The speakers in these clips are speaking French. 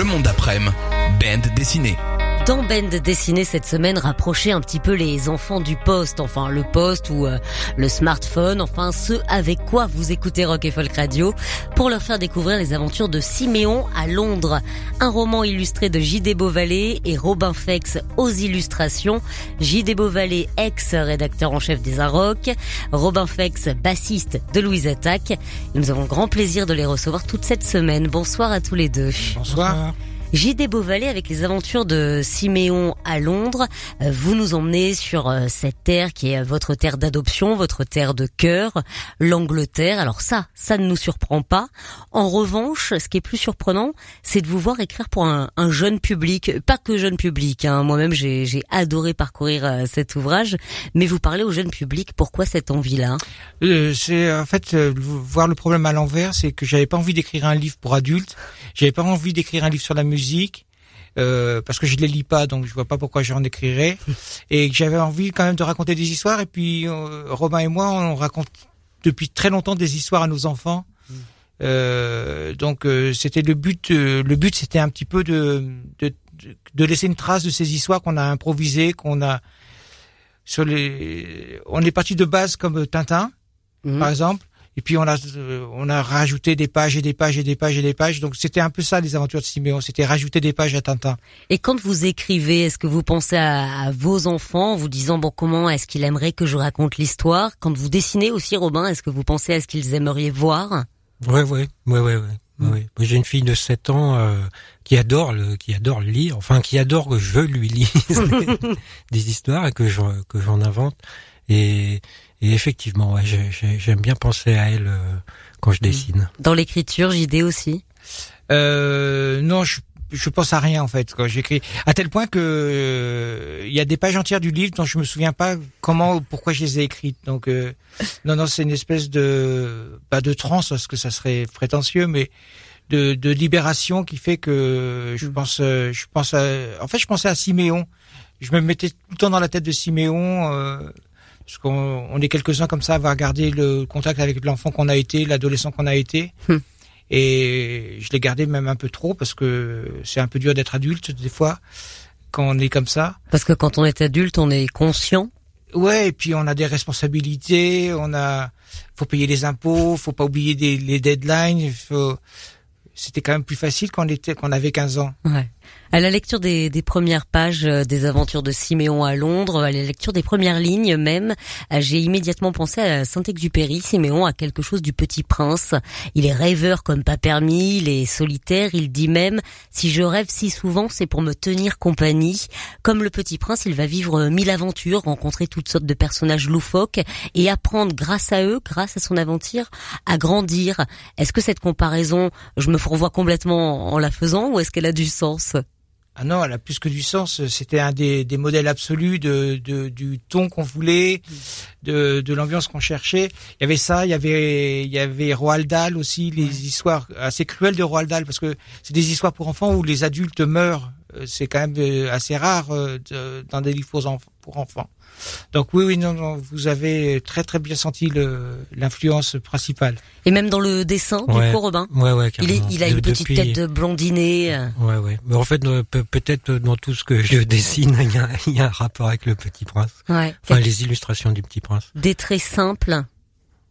Le monde après-midi, bande dessinée. Dans Bend dessiné cette semaine, rapprocher un petit peu les enfants du poste, enfin le poste ou euh, le smartphone, enfin ceux avec quoi vous écoutez Rock et Folk Radio, pour leur faire découvrir les aventures de Siméon à Londres. Un roman illustré de J.D. Beauvalet et Robin Fex aux illustrations. J.D. Beauvalet, ex-rédacteur en chef des Arocs, Robin Fex, bassiste de Louise Attaque. Et nous avons grand plaisir de les recevoir toute cette semaine. Bonsoir à tous les deux. Bonsoir. J.D. Beauvalet avec les aventures de Siméon à Londres. Euh, Vous nous emmenez sur euh, cette terre qui est votre terre d'adoption, votre terre de cœur, l'Angleterre. Alors ça, ça ne nous surprend pas. En revanche, ce qui est plus surprenant, c'est de vous voir écrire pour un, un jeune public, pas que jeune public. hein. Moi-même, j'ai adoré parcourir euh, cet ouvrage, mais vous parlez au jeune public. Pourquoi cette envie-là? Euh, c'est en fait euh, voir le problème à l'envers, c'est que j'avais pas envie d'écrire un livre pour adultes, j'avais pas envie d'écrire un livre sur la musique. Euh, parce que je les lis pas, donc je vois pas pourquoi j'en écrirais, et j'avais envie quand même de raconter des histoires. Et puis euh, Robin et moi, on raconte depuis très longtemps des histoires à nos enfants. Euh, donc euh, c'était le but. le but, c'était un petit peu de, de de laisser une trace de ces histoires qu'on a improvisées, qu'on a sur les. On est parti de base comme Tintin, Mhm. par exemple. Et puis on a euh, on a rajouté des pages et des pages et des pages et des pages. Donc c'était un peu ça les aventures de Siméon. C'était rajouter des pages à Tintin. Et quand vous écrivez, est-ce que vous pensez à, à vos enfants en vous disant bon comment est-ce qu'il aimerait que je raconte l'histoire? Quand vous dessinez aussi, Robin, est-ce que vous pensez à ce qu'ils aimeraient voir? Ouais, ouais, ouais, ouais, ouais. ouais. Moi, J'ai une fille de 7 ans euh, qui adore le, qui adore le lire, enfin qui adore que je lui lise des, des histoires et que j'en que j'en invente. Et, et effectivement, ouais, j'ai- j'ai- j'aime bien penser à elle euh, quand je dessine. Dans l'écriture, JD aussi? Euh, non, je je pense à rien en fait quand j'écris. À tel point que euh, il y a des pages entières du livre dont je me souviens pas comment ou pourquoi je les ai écrites. Donc euh, non non, c'est une espèce de pas de transe parce que ça serait prétentieux, mais de, de libération qui fait que je pense euh, je pense à, en fait je pensais à Siméon. Je me mettais tout le temps dans la tête de Siméon. Euh, parce qu'on on est quelques-uns comme ça à avoir gardé le contact avec l'enfant qu'on a été, l'adolescent qu'on a été. Hmm. Et je l'ai gardé même un peu trop parce que c'est un peu dur d'être adulte des fois quand on est comme ça. Parce que quand on est adulte, on est conscient. Ouais, et puis on a des responsabilités, on a, faut payer les impôts, faut pas oublier des, les deadlines. Faut... C'était quand même plus facile quand on était, quand on avait 15 ans. Ouais. À la lecture des, des premières pages euh, des aventures de Siméon à Londres, à la lecture des premières lignes même, euh, j'ai immédiatement pensé à Saint-Exupéry. Siméon a quelque chose du petit prince. Il est rêveur comme pas permis, il est solitaire, il dit même « si je rêve si souvent, c'est pour me tenir compagnie ». Comme le petit prince, il va vivre mille aventures, rencontrer toutes sortes de personnages loufoques et apprendre grâce à eux, grâce à son aventure, à grandir. Est-ce que cette comparaison, je me revois complètement en la faisant ou est-ce qu'elle a du sens? Ah non, elle a plus que du sens. C'était un des, des modèles absolus de, de- du ton qu'on voulait, de, de l'ambiance qu'on cherchait. Il y avait ça, il y avait, il y avait Roald Dahl aussi, les histoires assez cruelles de Roald Dahl, parce que c'est des histoires pour enfants où les adultes meurent. Euh, C'est quand même euh, assez rare euh, dans des livres pour, pour enfants. Donc oui, oui, non, non, vous avez très très bien senti l'influence principale. Et même dans le dessin, du coup, Robin? Ouais, ouais, il, est, il a De- une petite depuis- tête euh. Ouais, ouais. Mais en fait, pe- peut-être dans tout ce que je dessine, il y a, il y a un rapport avec le Petit Prince. Ouais. Enfin, les illustrations du Petit Prince. Des traits simples.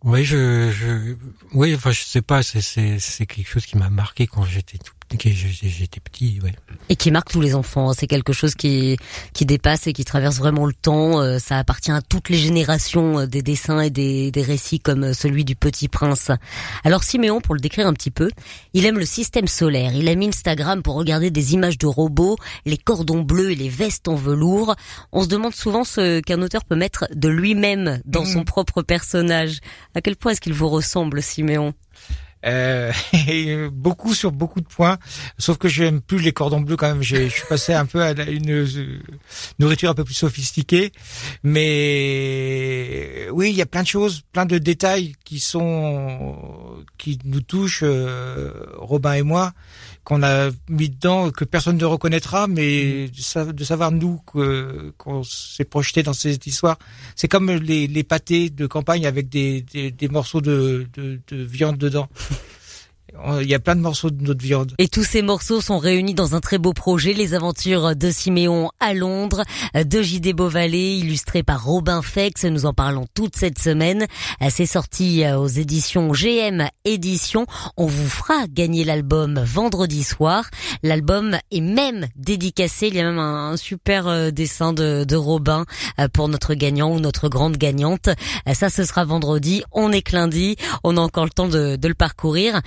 Oui, je, je, oui, enfin, je sais pas, c'est, c'est, c'est quelque chose qui m'a marqué quand j'étais tout, j'étais petit, ouais. Et qui marque tous les enfants. C'est quelque chose qui, qui dépasse et qui traverse vraiment le temps. Euh, Ça appartient à toutes les générations euh, des dessins et des, des récits comme euh, celui du Petit Prince. Alors Siméon, pour le décrire un petit peu, il aime le système solaire. Il aime Instagram pour regarder des images de robots, les cordons bleus et les vestes en velours. On se demande souvent ce qu'un auteur peut mettre de lui-même dans son propre personnage. À quel point est-ce qu'il vous ressemble, Siméon? Euh, beaucoup sur beaucoup de points, sauf que j'aime plus les cordons bleus quand même. Je suis passé un peu à une euh, nourriture un peu plus sophistiquée, mais oui, il y a plein de choses, plein de détails qui sont qui nous touchent, euh, Robin et moi, qu'on a mis dedans, que personne ne reconnaîtra, mais de savoir nous qu'on s'est projeté dans cette histoire, c'est comme les, les pâtés de campagne avec des, des, des morceaux de, de, de viande dedans. Il y a plein de morceaux de notre viande. Et tous ces morceaux sont réunis dans un très beau projet, Les Aventures de Siméon à Londres, de J.D. Beauvalet, illustré par Robin Fex. Nous en parlons toute cette semaine. C'est sorti aux éditions GM Éditions. On vous fera gagner l'album vendredi soir. L'album est même dédicacé. Il y a même un, super euh, dessin de, Robin euh, pour notre gagnant ou notre grande gagnante. Ça, ce sera vendredi. On est lundi. On a encore le temps de le parcourir.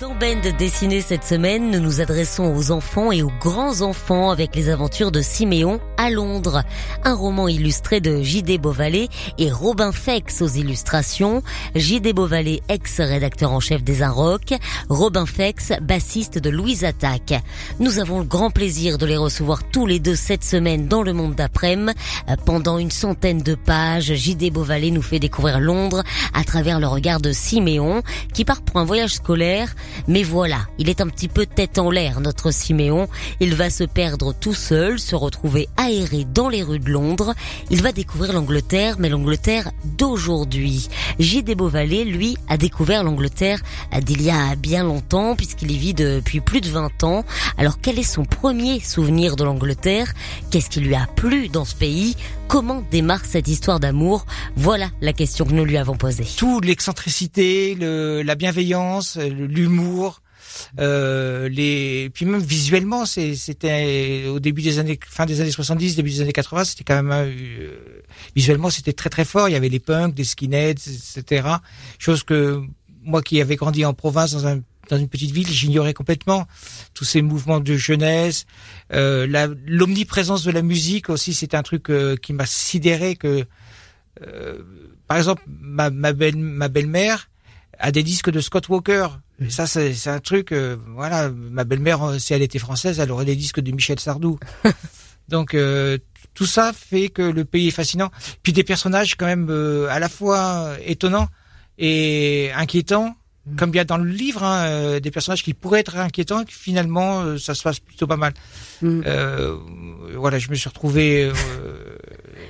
Dans Bend dessiné cette semaine, nous nous adressons aux enfants et aux grands enfants avec les aventures de Siméon à Londres. Un roman illustré de J.D. Beauvalet et Robin Fex aux illustrations. J.D. Beauvalet, ex-rédacteur en chef des Inrocks. Robin Fex, bassiste de Louise Attaque. Nous avons le grand plaisir de les recevoir tous les deux cette semaine dans le monde d'après-midi. Pendant une centaine de pages, J.D. Beauvalet nous fait découvrir Londres à travers le regard de Siméon qui part pour un voyage scolaire mais voilà, il est un petit peu tête en l'air, notre Siméon. Il va se perdre tout seul, se retrouver aéré dans les rues de Londres. Il va découvrir l'Angleterre, mais l'Angleterre d'aujourd'hui. J.D. Beauvalet, lui, a découvert l'Angleterre d'il y a bien longtemps, puisqu'il y vit depuis plus de 20 ans. Alors quel est son premier souvenir de l'Angleterre? Qu'est-ce qui lui a plu dans ce pays? Comment démarre cette histoire d'amour. Voilà la question que nous lui avons posée. Tout l'excentricité, la bienveillance, l'humour, euh, les puis même visuellement c'était au début des années fin des années 70 début des années 80 c'était quand même euh, visuellement c'était très très fort. Il y avait les punks des skinheads etc chose que moi qui avais grandi en province dans un dans une petite ville, j'ignorais complètement tous ces mouvements de jeunesse. Euh, L'omniprésence de la musique aussi, c'est un truc euh, qui m'a sidéré que, euh, par exemple, ma, ma belle ma belle-mère a des disques de Scott Walker. Et ça, c'est un truc. Euh, voilà, ma belle-mère, euh, si elle était française, elle aurait des disques de Michel Sardou. Donc tout ça fait que le pays est fascinant. Puis des personnages quand même à la fois étonnants et inquiétants comme bien dans le livre, hein, euh, des personnages qui pourraient être inquiétants, et que finalement euh, ça se passe plutôt pas mal. Mm. Euh, voilà, je me suis retrouvé. Euh,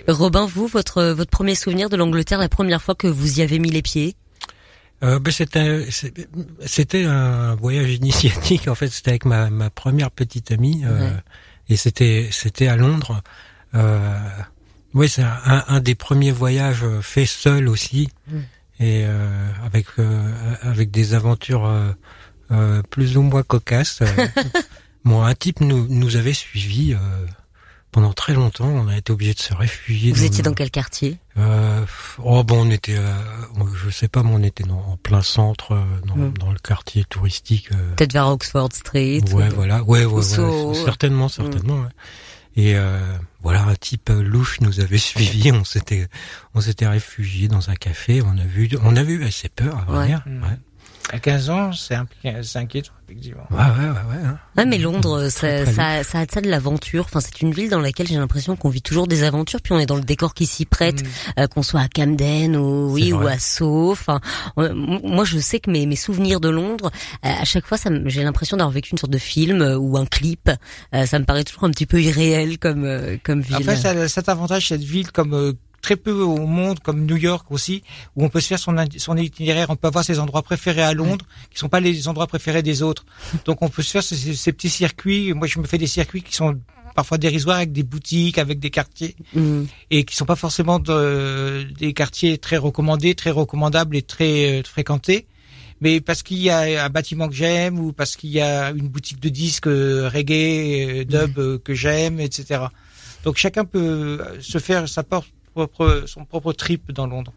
Robin, vous, votre votre premier souvenir de l'Angleterre, la première fois que vous y avez mis les pieds? Euh, ben c'était c'était un voyage initiatique en fait c'était avec ma, ma première petite amie et c'était c'était à Londres oui c'est un, un, des premiers voyages faits seul aussi mm et euh, avec euh, avec des aventures euh, plus ou moins cocasses. bon, un type nous nous avait suivis pendant très longtemps. On a été obligé de se réfugier. Vous étiez dans quel quartier? Euh, Oh bon, on était, euh, je sais pas, mais on était dans, en plein centre, dans, hmm. dans le quartier touristique. Peut-être vers Oxford Street. Ouais, voilà, ouais, ouais, ouais certainement, certainement. Ouais. Et euh, voilà, un type louche nous avait suivis. On s'était, on s'était réfugié dans un café. On a vu, on a vu assez peur à vrai dire. Ouais. À 15 ans, c'est inquiétant, effectivement. Ouais, ouais, ouais. ouais, hein. ouais mais Londres, ça, ça, ça, a ça de l'aventure. Enfin, c'est une ville dans laquelle j'ai l'impression qu'on vit toujours des aventures, puis on est dans le décor qui s'y prête, mm. euh, qu'on soit à Camden ou oui ou à Sceaux. Enfin, moi, je sais que mes, mes souvenirs de Londres, euh, à chaque fois, j'ai l'impression d'avoir vécu une sorte de film euh, ou un clip. ça me paraît toujours un petit peu irréel comme comme ville. En fait, ça cet avantage cette ville comme très peu au monde, comme New York aussi, où on peut se faire son, son itinéraire, on peut avoir ses endroits préférés à Londres, qui sont pas les endroits préférés des autres. Donc on peut se faire ces, ces, petits circuits. Moi, je me fais des circuits qui sont parfois dérisoires avec des boutiques, avec des quartiers, mm. et qui sont pas forcément de, des quartiers très recommandés, très recommandables et très euh, fréquentés. Mais parce qu'il y a un bâtiment que j'aime, ou parce qu'il y a une boutique de disques euh, reggae, euh, dub que j'aime, etc. Donc chacun peut se faire sa porte propre son propre trip dans Londres.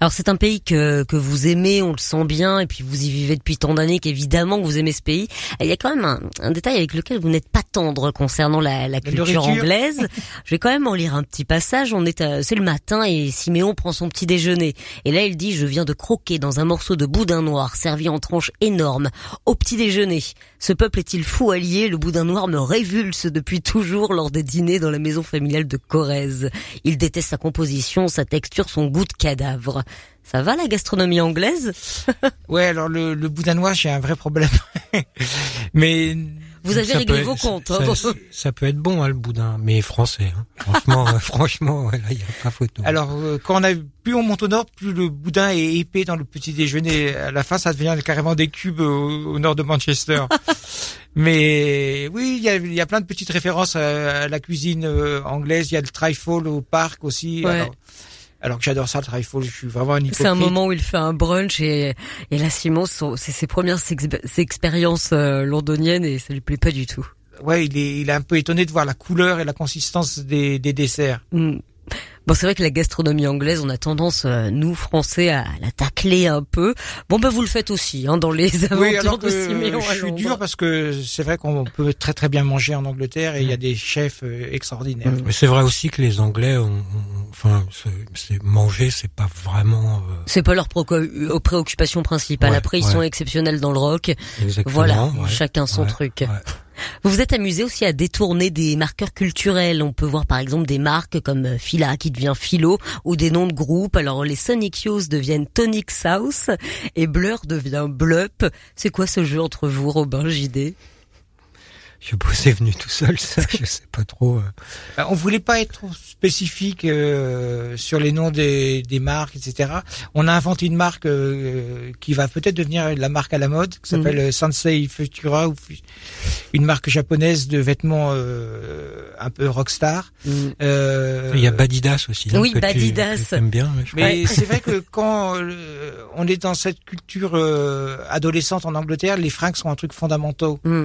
Alors c'est un pays que que vous aimez, on le sent bien, et puis vous y vivez depuis tant d'années qu'évidemment que vous aimez ce pays. Et il y a quand même un, un détail avec lequel vous n'êtes pas tendre concernant la, la culture anglaise. Je vais quand même en lire un petit passage. On est, c'est le matin et Siméon prend son petit déjeuner. Et là il dit je viens de croquer dans un morceau de boudin noir servi en tranches énormes au petit déjeuner. Ce peuple est-il fou allié? Le boudin noir me révulse depuis toujours lors des dîners dans la maison familiale de Corrèze. Il déteste sa composition, sa texture, son goût de cadavre. Ça va la gastronomie anglaise? Ouais, alors le, le boudin j'ai un vrai problème. Mais Vous avez Ça réglé vos comptes. Ça, hein. ça- ça peut être bon, hein, le boudin, mais français. Hein. Franchement, euh, franchement, il y a pas photo. alors euh, quand on a plus on monte au nord, plus le boudin est épais dans le petit déjeuner. À la fin, ça devient carrément des cubes au, au nord de Manchester. Mais oui, il y a, il y a plein de petites références à, à la cuisine euh, anglaise. Il y a le trifle au parc aussi. Ouais. Alors, alors que j'adore ça, le trifle. Je suis vraiment un hypocrite. C'est un moment où il fait un brunch et, et là Simon, c'est ses premières expériences euh, londoniennes et ça lui plaît pas du tout. Ouais, il est, il est un peu étonné de voir la couleur et la consistance des, des desserts. Hmm. Bon, c'est vrai que la gastronomie anglaise, on a tendance, euh, nous Français, à la tacler un peu. Bon, ben vous le faites aussi, hein, dans les aventures Oui, alors de Siméon je suis dur parce que c'est vrai qu'on peut très très bien manger en Angleterre et il y a des chefs euh, extraordinaires. Mais c'est vrai aussi que les Anglais, ont, ont- enfin, c'est- manger, c'est pas vraiment euh, C'est pas leur préoccupation principale. Ouais, Après, ils ouais. sont exceptionnels dans le rock. exactement. Voilà, ouais. chacun son Ouais, truc. Vous vous êtes amusé aussi à détourner des marqueurs culturels. On peut voir par exemple des marques comme euh, Fila qui devient Philo ou des noms de groupes. Alors les Sonic Youth deviennent Tonic South et Blur devient Blup. C'est quoi ce jeu entre vous, Robin JD Je sais pas, c'est venu tout seul, ça. Je sais pas trop. euh. Bah, On voulait pas être trop spécifique euh, sur les noms des, des marques, etc. On a inventé une marque euh, qui va peut-être devenir la marque à la mode, qui s'appelle euh, Sansei Futura, une marque japonaise de vêtements euh, un peu rockstar. Euh, Il y a Badidas aussi. hein, Oui, que tu- Badidas. que bien. je Mais c'est vrai que quand euh, on est dans cette culture euh, adolescente en Angleterre, les fringues sont un truc fondamental. Hmm.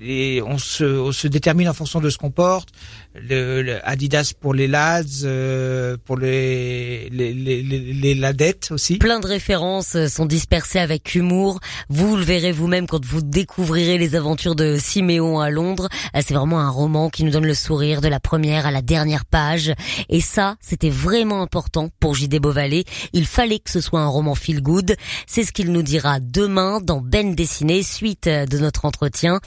et on se, on se détermine en fonction de ce qu'on porte. Le, le Adidas pour les lads, euh, pour les les, les, les, les ladettes aussi. Plein de références euh, sont dispersées avec humour. Vous le verrez vous-même quand vous découvrirez les aventures de Siméon à Londres. Euh, C'est vraiment un roman qui nous donne le sourire de la première à la dernière page. Et ça, c'était vraiment important pour J.D. Beauvalet. Il fallait que ce soit un roman feel good. C'est ce qu'il nous dira demain dans Ben Dessiné, suite euh, de notre entretien.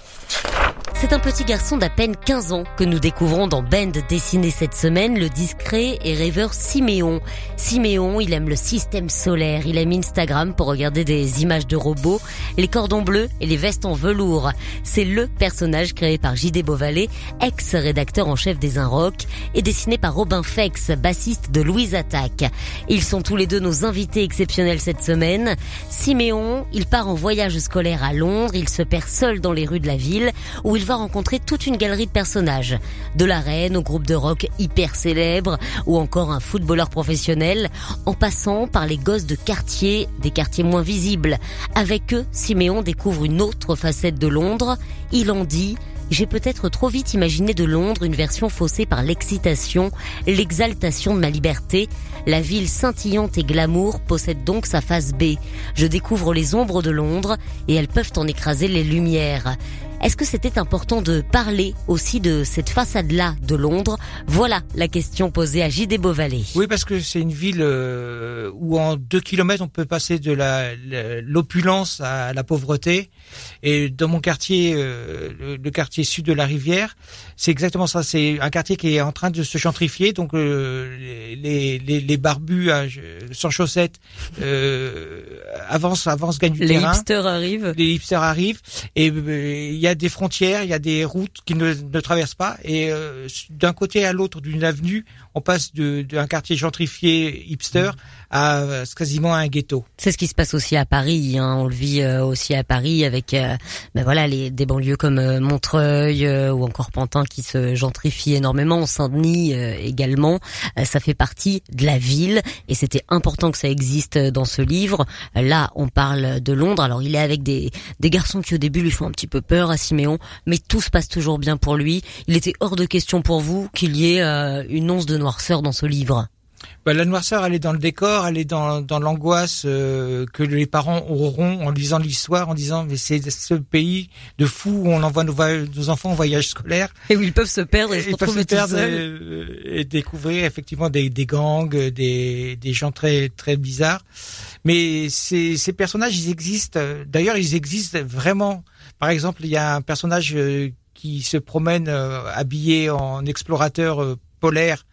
C'est un petit garçon d'à peine 15 ans que nous découvrons dans Bend dessiné cette semaine, le discret et rêveur Siméon. Siméon, il aime le système solaire, il aime Instagram pour regarder des images de robots, les cordons bleus et les vestes en velours. C'est le personnage créé par J.D. Beauvalet, ex-rédacteur en chef des Inrocks, et dessiné par Robin Fex, bassiste de Louise Attaque. Ils sont tous les deux nos invités exceptionnels cette semaine. Siméon, il part en voyage scolaire à Londres, il se perd seul dans les rues de la ville, où il va rencontrer toute une galerie de personnages. De la reine au groupe de rock hyper célèbre, ou encore un footballeur professionnel, en passant par les gosses de quartier, des quartiers moins visibles. Avec eux, Siméon découvre une autre facette de Londres. Il en dit j'ai peut-être trop vite imaginé de Londres une version faussée par l'excitation, l'exaltation de ma liberté. La ville scintillante et glamour possède donc sa face B. Je découvre les ombres de Londres et elles peuvent en écraser les lumières. Est-ce que c'était important de parler aussi de cette façade-là de Londres? Voilà la question posée à J.D. Beauvalet. Oui, parce que c'est une ville euh, où en deux kilomètres on peut passer de l'opulence à la pauvreté. Et dans mon quartier, euh, le, quartier sud de la rivière, c'est exactement ça. C'est un quartier qui est en train de se gentrifier. Donc euh, les, les, les, barbus sans chaussettes euh, avancent, avancent, gagnent du les terrain. Les hipsters arrivent. Les hipsters arrivent. Et il y a des frontières, il y a des routes qui ne, ne traversent pas. Et d'un côté à l'autre d'une avenue, on passe d'un quartier gentrifié hipster à quasiment un ghetto. C'est ce qui se passe aussi à Paris. Hein. On le vit euh, aussi à Paris avec euh, ben voilà les, des banlieues comme euh, Montreuil ou encore Pantin qui se gentrifient énormément. Saint-Denis également. ça fait partie de la ville et c'était important que ça existe dans ce livre. Là, on parle de Londres. Alors, il est avec des, des garçons qui au début lui font un petit peu peur à Siméon, mais tout se passe toujours bien pour lui. Il était hors de question pour vous qu'il y ait une once de noirceur dans ce livre bah, La noirceur, elle est dans le décor, elle est dans, dans l'angoisse euh, que les parents auront en lisant l'histoire, en disant mais c'est ce pays de fou où on envoie nos, nos, enfants en voyage scolaire. Et où ils peuvent se perdre et, se retrouver perdre et, découvrir effectivement des, des gangs, des, des gens très très bizarres. Mais ces, ces personnages, ils existent. D'ailleurs, ils existent vraiment. Par exemple, il y a un personnage euh, qui se promène euh, habillé en explorateur polaire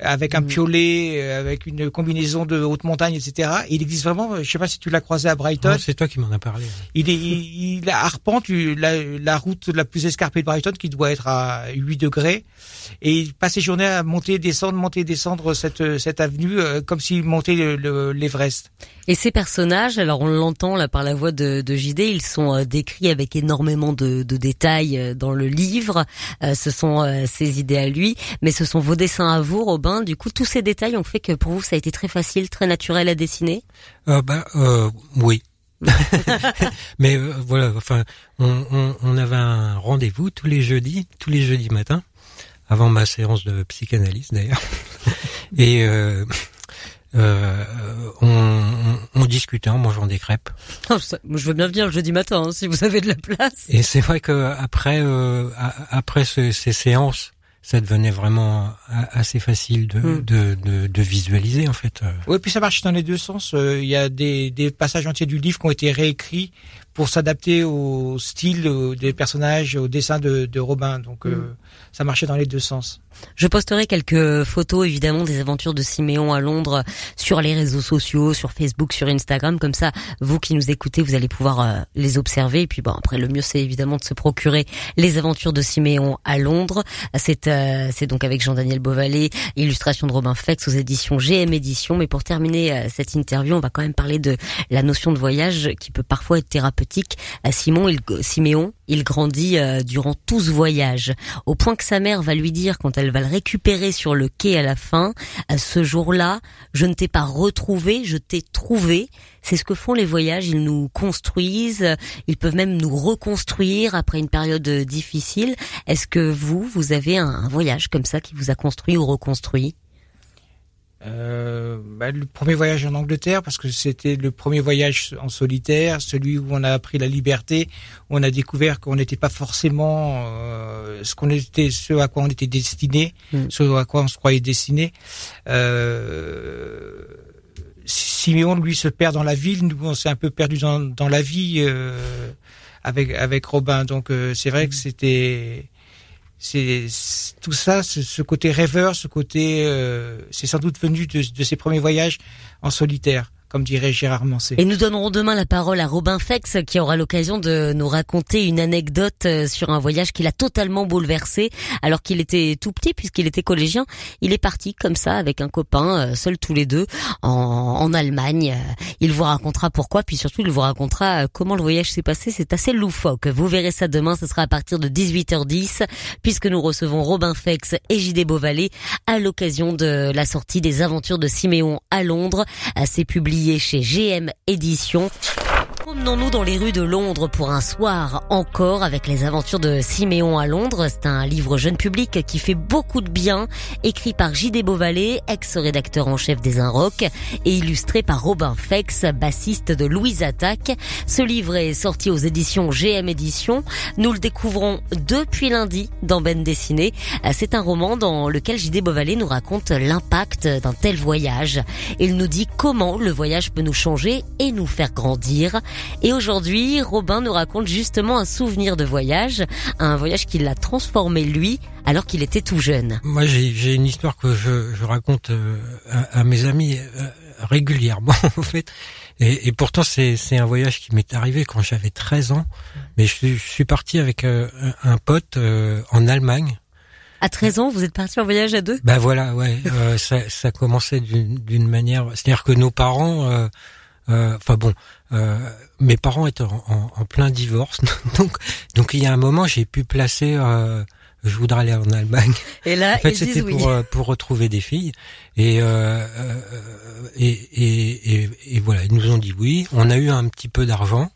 avec un mm. piolet, euh, avec une combinaison de haute montagne, etc. il existe vraiment, je sais pas si tu l'as croisé à Brighton. c'est toi qui m'en as parlé. Il, est, il, il arpente la, la, route la plus escarpée de Brighton, qui doit être à 8 degrés, et il passe ses journées à monter, descendre, monter, descendre cette cette avenue euh, comme s'il montait l'Everest. Et ces personnages, alors on l'entend là par la voix de, de JD, ils sont euh, décrits avec énormément de, de, détails dans le livre. ce sont ses idées à lui, mais ce sont vos dessins à vous, Robin du coup, tous ces détails ont fait que pour vous, ça a été très facile, très naturel à dessiner. Euh, bah, euh, oui. Mais euh, voilà, enfin, on, on, avait un rendez-vous tous les jeudis, tous les jeudis matins, avant ma séance de psychanalyse d'ailleurs. Et euh, euh, on, on, discutait en mangeant des crêpes. Oh, je veux bien venir le jeudi matin hein, si vous avez de la place. Et c'est vrai que après euh, après ces séances ça devenait vraiment assez facile de, hmm. de, de, de, visualiser en fait. Oui, puis ça marche dans les deux sens. Euh, il y a des, des passages entiers du livre qui ont été réécrits pour s'adapter au style des personnages, au dessin de, de Robin. Donc euh, hmm. ça marchait dans les deux sens. Je posterai quelques photos évidemment des aventures de Siméon à Londres sur les réseaux sociaux, sur Facebook, sur Instagram. Comme ça, vous qui nous écoutez, vous allez pouvoir euh, les observer. Et puis bon, après, le mieux c'est évidemment de se procurer les aventures de Siméon à Londres. C'est euh, c'est donc avec Jean-Daniel Beauvalet, illustration de Robin Fex aux éditions GM Éditions. Mais pour terminer euh, cette interview, on va quand même parler de la notion de voyage qui peut parfois être thérapeutique. À Simon, il, Siméon, il grandit durant tout ce voyage, au point que sa mère va lui dire quand elle va le récupérer sur le quai à la fin. À ce jour-là, je ne t'ai pas retrouvé, je t'ai trouvé. C'est ce que font les voyages, ils nous construisent, ils peuvent même nous reconstruire après une période difficile. Est-ce que vous, vous avez un voyage comme ça qui vous a construit ou reconstruit? Euh, bah, le premier voyage en Angleterre parce que c'était le premier voyage en solitaire, celui où on a appris la liberté, où on a découvert qu'on n'était pas forcément euh, ce qu'on était, ce à quoi on était destiné, mm. ce à quoi on se croyait destiné. Euh, Siméon lui se perd dans la ville, nous on s'est un peu perdu dans, dans la vie euh, avec avec Robin, donc euh, c'est vrai que mm. c'était c'est tout ça, ce, côté rêveur, ce côté, euh, c'est sans doute venu de, de ses premiers voyages en solitaire comme dirait Gérard Mancé. Et nous donnerons demain la parole à Robin Fex qui aura l'occasion de nous raconter une anecdote euh, sur un voyage qu'il a totalement bouleversé alors qu'il était tout petit puisqu'il était collégien. Il est parti comme ça avec un copain, euh, seuls tous les deux, en, en Allemagne. Il vous racontera pourquoi, puis surtout il vous racontera euh, comment le voyage s'est passé. C'est assez loufoque. Vous verrez ça demain, ce sera à partir de 18h10 puisque nous recevons Robin Fex et JD Beauvalet à l'occasion de la sortie des aventures de Siméon à Londres. C'est publié chez GM Éditions. Promenons-nous dans les rues de Londres pour un soir encore avec les aventures de Siméon à Londres. C'est un livre jeune public qui fait beaucoup de bien, écrit par J.D. Beauvalet, ex-rédacteur en chef des Inrocks, et illustré par Robin Fex, bassiste de Louise Attaque. Ce livre est sorti aux éditions GM Éditions. Nous le découvrons depuis lundi dans Ben Dessiné. C'est un roman dans lequel J.D. Beauvalet nous raconte l'impact d'un tel voyage. Il nous dit comment le voyage peut nous changer et nous faire grandir. Et aujourd'hui, Robin nous raconte justement un souvenir de voyage, un voyage qui l'a transformé lui alors qu'il était tout jeune. Moi, j'ai une histoire que je, je raconte euh, à, à, mes amis euh, régulièrement, en fait. Et, et pourtant, c'est un voyage qui m'est arrivé quand j'avais 13 ans. Mais je, je suis parti avec euh, un pote en Allemagne. À 13 ans, vous êtes parti en voyage à deux? Ben voilà, ouais. ça, ça commençait d'une manière... C'est-à-dire que nos parents... Enfin bon, euh, mes parents étaient en, en, plein divorce, donc donc il y a un moment j'ai pu placer. Euh, je voudrais aller en Allemagne. Et là, en fait, c'était pour oui. pour retrouver des filles. Et, euh, et, et, et, et voilà, ils nous ont dit oui. On a eu un petit peu d'argent.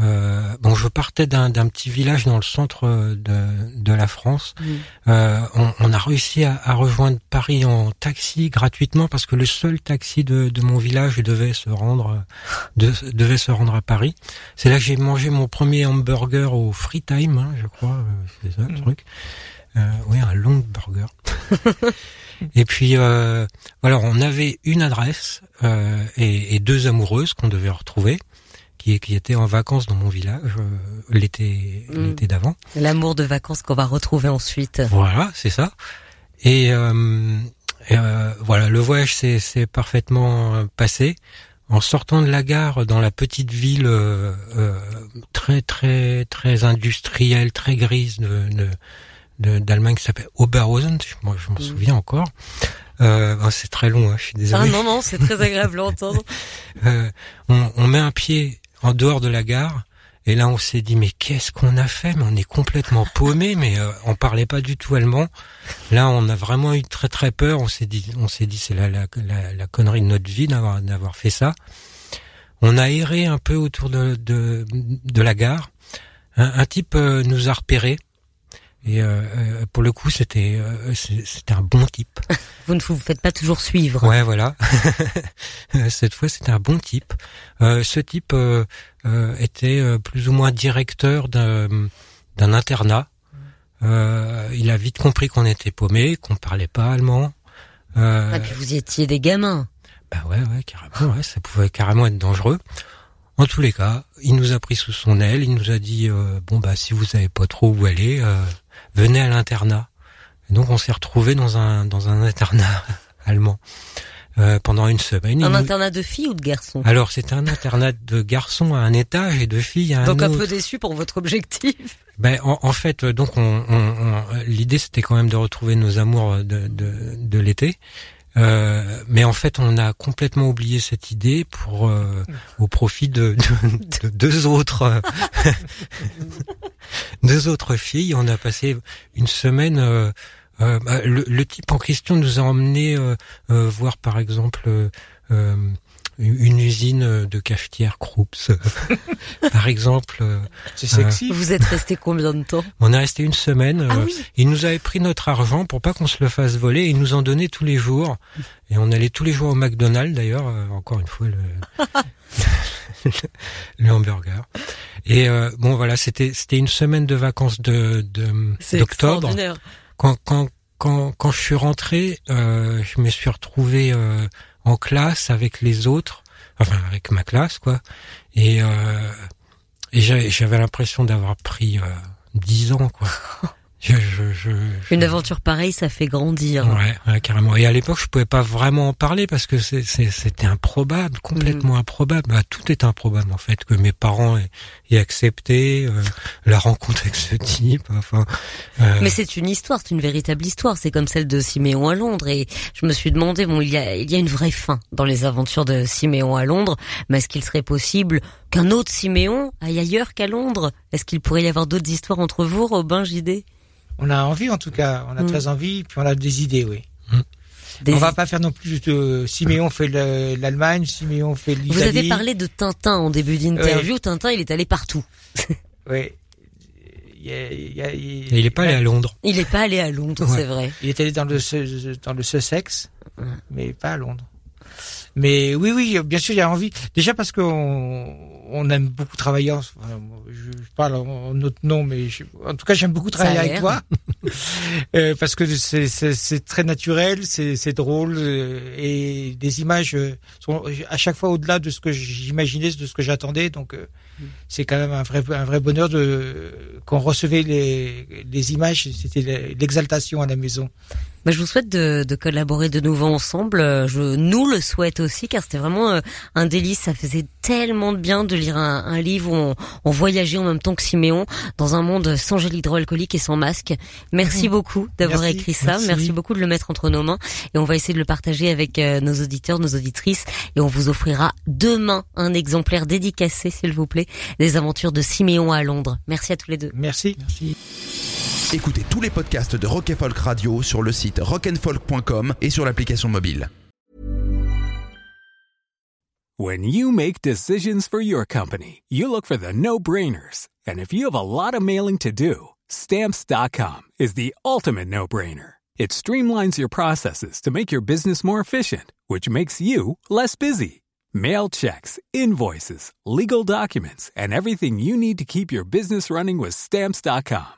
Euh, bon, je partais d'un petit village dans le centre de, de la France. Mmh. Euh, on, on, a réussi à, à, rejoindre Paris en taxi gratuitement parce que le seul taxi de, de mon village devait se rendre de, devait se rendre à Paris. C'est là que j'ai mangé mon premier hamburger au Free Time, hein, je crois. euh, C'est ça le Mmh. truc. Euh, oui, un long burger. Et puis euh, voilà, on avait une adresse euh, et, et, deux amoureuses qu'on devait retrouver, qui, qui étaient en vacances dans mon village euh, l'été Mm. l'été d'avant. L'amour de vacances qu'on va retrouver ensuite. Voilà, c'est ça. Et euh, euh, voilà, le voyage s'est parfaitement euh, passé. En sortant de la gare dans la petite ville euh, euh, très très très industrielle, très grise de, d'Allemagne qui s'appelle Oberhausen, moi je m'en Mm. souviens encore. Euh, ben, c'est très long, hein, je suis Ah désolé. non, non, c'est très agréable à entendre. Euh, on, on met un pied en dehors de la gare et là on s'est dit mais qu'est-ce qu'on a fait? Mais on est complètement paumé, mais euh, on parlait pas du tout allemand. Là on a vraiment eu très très peur. On s'est dit, on s'est dit c'est la, la, la, la connerie de notre vie d'avoir d'avoir fait ça. On a erré un peu autour de de, de la gare. Un, type euh, nous a repérés. Et euh, euh, pour le coup, c'était euh, c'était un bon type. Vous ne vous faites pas toujours suivre. Ouais, voilà. Cette fois, c'était un bon type. Euh, ce type euh, euh, était plus ou moins directeur d'un d'un internat. Euh, il a vite compris qu'on était paumé, qu'on parlait pas allemand. Euh, Et puis vous étiez des gamins. bah ouais, ouais, carrément, ouais, ça pouvait carrément être dangereux. En tous les cas, il nous a pris sous son aile, il nous a dit euh, bon bah si vous savez pas trop où aller, euh, venez à l'internat. Donc on s'est retrouvé dans un dans un internat allemand euh, pendant une semaine. Un internat de filles ou de garçons? Alors c'était un internat de garçons à un étage et de filles à un Donc un autre. peu déçu pour votre objectif. Ben, en, en fait, euh, donc, on, on- on- l'idée c'était quand même de retrouver nos amours de, de, de l'été. Euh, mais en fait, on a complètement oublié cette idée pour euh, au profit de, de- de deux autres deux autres filles. On a passé une semaine. euh, euh, bah, le, le type en question nous a emmené euh, voir, par exemple, une usine de cafetière Krups, par exemple. euh, C'est sexy. Vous êtes resté combien de temps? On est resté une semaine. Ah euh, oui. Ils nous avaient pris notre argent pour pas qu'on se le fasse voler. et Ils nous en donnaient tous les jours. Et on allait tous les jours au McDonald's d'ailleurs. euh, encore une fois le, le hamburger. Et euh, bon voilà, c'était c'était une semaine de vacances de de- C'est d'octobre. extraordinaire. Quand quand quand quand je suis rentré, euh, je me suis retrouvé euh, en classe avec les autres, enfin avec ma classe quoi. Et euh, et j'avais l'impression d'avoir pris euh, dix ans quoi. Je, je, je, je- Une aventure pareille, ça fait grandir. Ouais, ouais, carrément. Et à l'époque, je pouvais pas vraiment en parler parce que c'était improbable, complètement Mm. improbable. Bah, tout est improbable en fait, que mes parents aient, aient accepté euh, la rencontre avec ce type. Enfin, euh, Mais c'est une histoire, c'est une véritable histoire. C'est comme celle de Siméon à Londres. Et je me suis demandé, bon, il y a, il y a une vraie fin dans les aventures de Siméon à Londres. Mais est-ce qu'il serait possible qu'un autre Siméon aille ailleurs qu'à Londres? Est-ce qu'il pourrait y avoir d'autres histoires entre vous, Robin, JD On a envie en tout cas, on a Mm. très envie, puis on a des idées, oui. Mm. Des- On va pas faire non plus de Siméon fait le- l'Allemagne, Siméon fait l'Italie. Vous avez parlé de Tintin en début d'interview. Tintin, il est allé partout. Oui. Il, y a- il y a- il- Et il est pas allé à Londres. Il n'est pas allé à Londres, Ouais. c'est vrai. Il est allé dans le dans le Sussex, mais pas à Londres. Mais oui, oui, bien sûr, il y a envie. Déjà parce qu'on on aime beaucoup travailler. enfin, je, je parle en notre nom, mais je- en tout cas, j'aime beaucoup travailler avec toi Euh, parce que c'est très naturel, c'est drôle euh, et les images euh, sont à chaque fois au-delà de ce que j'imaginais, de ce que j'attendais. Donc euh, c'est quand même un vrai un vrai bonheur de qu'on recevait les les images. C'était l'exaltation à la maison. Bah, je vous souhaite de, de collaborer de nouveau ensemble. Euh, Je nous le souhaite aussi car c'était vraiment euh, un délice. Ça faisait tellement de bien de lire un, un livre où on, on voyageait en même temps que Siméon dans un monde sans gel hydroalcoolique et sans masque. Merci beaucoup d'avoir écrit ça. merci. Merci beaucoup de le mettre entre nos mains et on va essayer de le partager avec euh, nos auditeurs, nos auditrices et on vous offrira demain un exemplaire dédicacé, s'il vous plaît, des aventures de Siméon à Londres. Merci à tous les deux. Merci. Merci. Écoutez tous les podcasts de Rock Folk Radio sur le site rockandfolk.com et sur l'application mobile. When you make decisions for your company, you look for the no-brainers. And if you have a lot of mailing to do, stamps.com is the ultimate no-brainer. It streamlines your processes to make your business more efficient, which makes you less busy. Mail checks, invoices, legal documents, and everything you need to keep your business running with stamps.com.